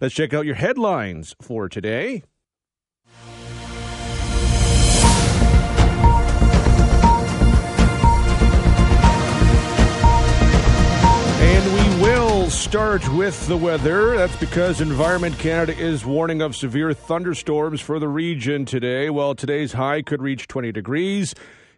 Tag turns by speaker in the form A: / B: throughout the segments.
A: Let's check out your headlines for today. And we will start with the weather. That's because Environment Canada is warning of severe thunderstorms for the region today. Well, today's high could reach 20 degrees.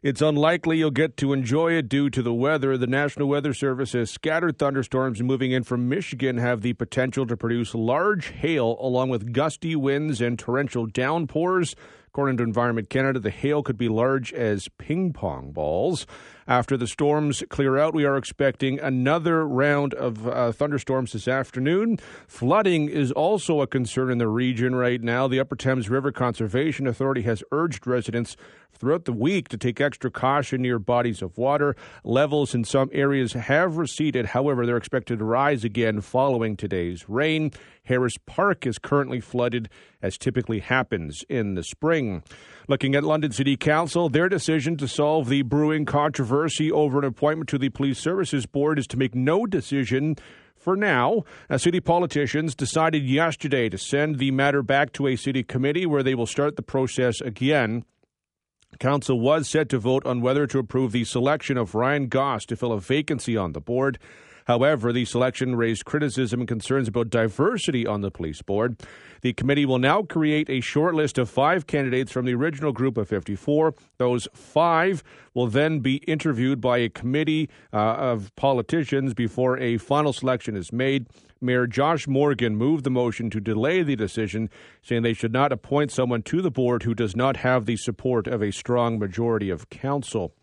A: It's unlikely you'll get to enjoy it due to the weather. The National Weather Service says scattered thunderstorms moving in from Michigan have the potential to produce large hail along with gusty winds and torrential downpours. According to Environment Canada, the hail could be large as ping pong balls. After the storms clear out, we are expecting another round of uh, thunderstorms this afternoon. Flooding is also a concern in the region right now. The Upper Thames River Conservation Authority has urged residents throughout the week to take extra caution near bodies of water. Levels in some areas have receded. However, they're expected to rise again following today's rain. Harris Park is currently flooded, as typically happens in the spring. Looking at London City Council, their decision to solve the brewing controversy over an appointment to the Police Services Board is to make no decision for now, city politicians decided yesterday to send the matter back to a city committee where they will start the process again. Council was set to vote on whether to approve the selection of Ryan Gauss to fill a vacancy on the board. However, the selection raised criticism and concerns about diversity on the police board. The committee will now create a short list of five candidates from the original group of 54. Those five will then be interviewed by a committee uh, of politicians before a final selection is made. Mayor Josh Morgan moved the motion to delay the decision, saying they should not appoint someone to the board who does not have the support of a strong majority of council.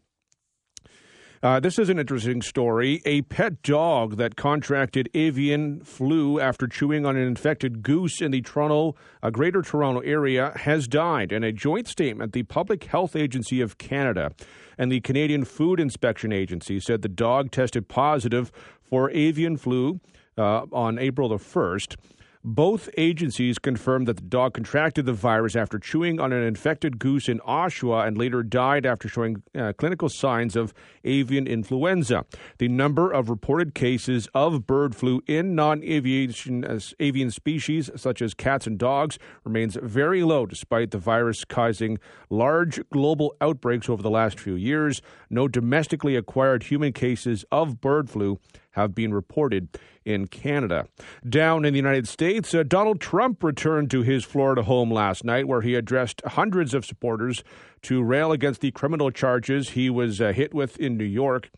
A: Uh, this is an interesting story. A pet dog that contracted avian flu after chewing on an infected goose in the Toronto, uh, Greater Toronto area has died. In a joint statement, the Public Health Agency of Canada and the Canadian Food Inspection Agency said the dog tested positive for avian flu uh, on April the 1st. Both agencies confirmed that the dog contracted the virus after chewing on an infected goose in Oshawa and later died after showing uh, clinical signs of avian influenza. The number of reported cases of bird flu in non-aviation uh, avian species such as cats and dogs remains very low despite the virus causing large global outbreaks over the last few years. No domestically acquired human cases of bird flu have been reported in Canada. Down in the United States, uh, Donald Trump returned to his Florida home last night where he addressed hundreds of supporters to rail against the criminal charges he was uh, hit with in New York.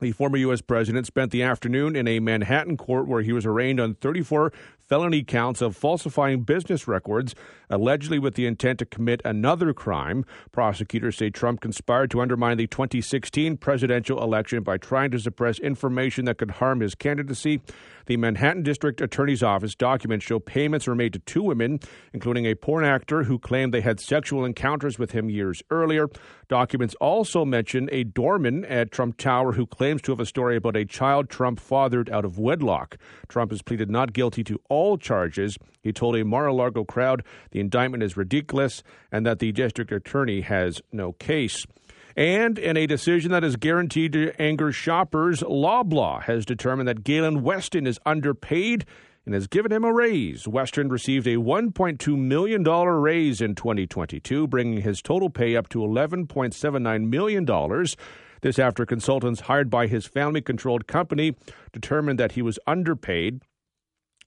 A: The former U.S. president spent the afternoon in a Manhattan court where he was arraigned on 34 felony counts of falsifying business records, allegedly with the intent to commit another crime. Prosecutors say Trump conspired to undermine the 2016 presidential election by trying to suppress information that could harm his candidacy. The Manhattan District Attorney's Office documents show payments were made to two women, including a porn actor who claimed they had sexual encounters with him years earlier. Documents also mention a doorman at Trump Tower who claims to have a story about a child Trump fathered out of wedlock. Trump has pleaded not guilty to all charges. He told a Mar a Lago crowd the indictment is ridiculous and that the district attorney has no case. And in a decision that is guaranteed to anger shoppers, Loblaw has determined that Galen Weston is underpaid and has given him a raise. Weston received a $1.2 million raise in 2022, bringing his total pay up to $11.79 million. This after consultants hired by his family controlled company determined that he was underpaid.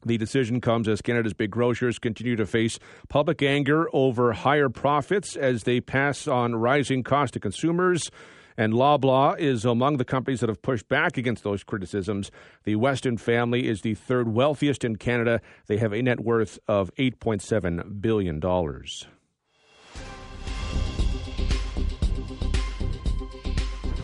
A: The decision comes as Canada's big grocers continue to face public anger over higher profits as they pass on rising costs to consumers. And Loblaw is among the companies that have pushed back against those criticisms. The Weston family is the third wealthiest in Canada. They have a net worth of $8.7 billion.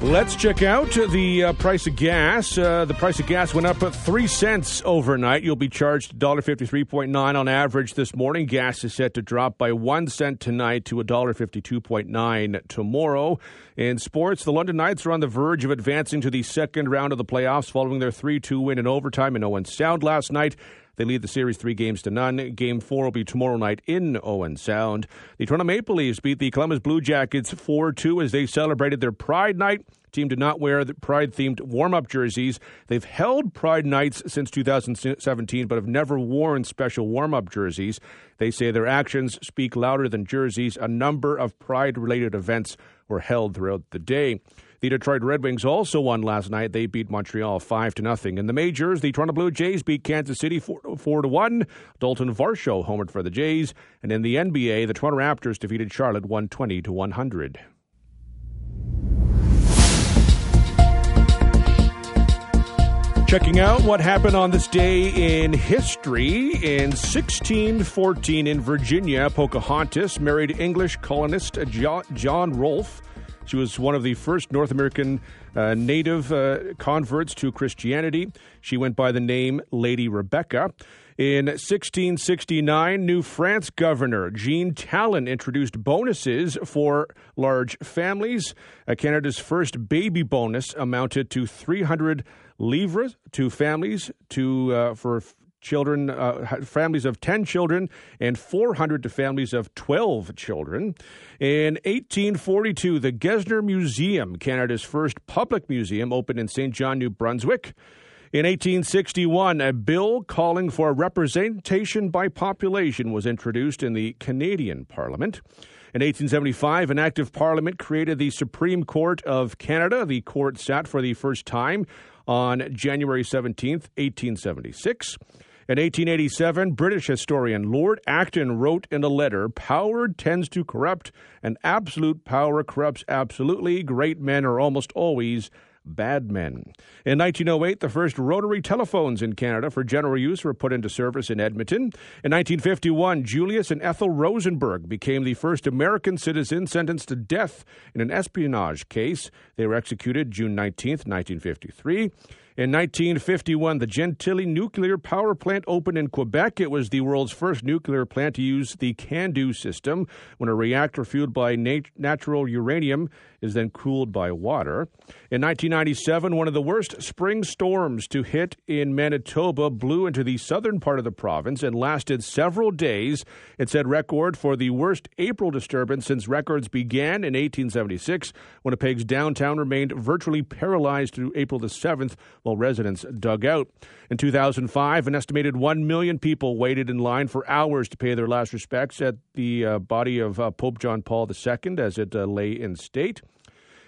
A: Let's check out the uh, price of gas. Uh, the price of gas went up at three cents overnight. You'll be charged $1.53.9 on average this morning. Gas is set to drop by one cent tonight to $1.52.9 tomorrow. In sports, the London Knights are on the verge of advancing to the second round of the playoffs following their 3 2 win in overtime in Owen Sound last night. They lead the series three games to none. Game four will be tomorrow night in Owen Sound. The Toronto Maple Leafs beat the Columbus Blue Jackets 4 2 as they celebrated their Pride Night. Team did not wear the Pride themed warm up jerseys. They've held Pride nights since 2017, but have never worn special warm up jerseys. They say their actions speak louder than jerseys. A number of Pride related events were held throughout the day. The Detroit Red Wings also won last night. They beat Montreal five to nothing. In the majors, the Toronto Blue Jays beat Kansas City four, four to one. Dalton Varsho homered for the Jays, and in the NBA, the Toronto Raptors defeated Charlotte one twenty to one hundred. Checking out what happened on this day in history. In 1614 in Virginia, Pocahontas married English colonist John Rolfe. She was one of the first North American uh, native uh, converts to Christianity. She went by the name Lady Rebecca. In 1669, New France governor Jean Talon introduced bonuses for large families. Uh, Canada's first baby bonus amounted to 300 livres to families to uh, for children, uh, families of 10 children, and 400 to families of 12 children. In 1842, the Gesner Museum, Canada's first public museum, opened in Saint John, New Brunswick. In 1861, a bill calling for representation by population was introduced in the Canadian Parliament. In 1875, an act of Parliament created the Supreme Court of Canada. The court sat for the first time on January 17, 1876. In 1887, British historian Lord Acton wrote in a letter Power tends to corrupt, and absolute power corrupts absolutely. Great men are almost always bad men. In 1908, the first rotary telephones in Canada for general use were put into service in Edmonton. In 1951, Julius and Ethel Rosenberg became the first American citizen sentenced to death in an espionage case. They were executed June 19, 1953. In 1951, the Gentilly nuclear power plant opened in Quebec. It was the world's first nuclear plant to use the CANDU system when a reactor fueled by nat- natural uranium is then cooled by water. In 1997, one of the worst spring storms to hit in Manitoba blew into the southern part of the province and lasted several days. It set record for the worst April disturbance since records began in 1876. Winnipeg's downtown remained virtually paralyzed through April the 7th while residents dug out. In 2005, an estimated 1 million people waited in line for hours to pay their last respects at the uh, body of uh, Pope John Paul II as it uh, lay in state.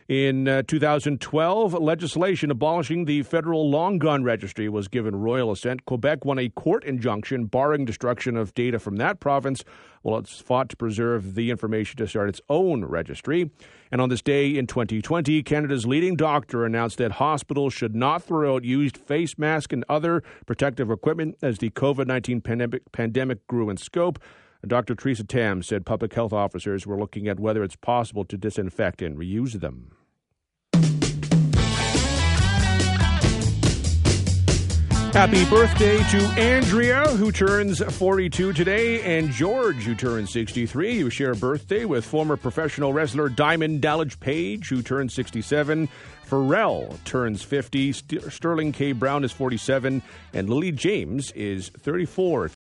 A: In uh, 2012, legislation abolishing the federal long gun registry was given royal assent. Quebec won a court injunction barring destruction of data from that province while it's fought to preserve the information to start its own registry. And on this day in 2020, Canada's leading doctor announced that hospitals should not throw out used face masks and other protective equipment as the COVID 19 pandemic, pandemic grew in scope. Dr. Theresa Tam said public health officers were looking at whether it's possible to disinfect and reuse them. Happy birthday to Andrea, who turns 42 today, and George, who turns 63. You share a birthday with former professional wrestler Diamond Dallas Page, who turns 67. Pharrell turns 50. Sterling K. Brown is 47. And Lily James is 34.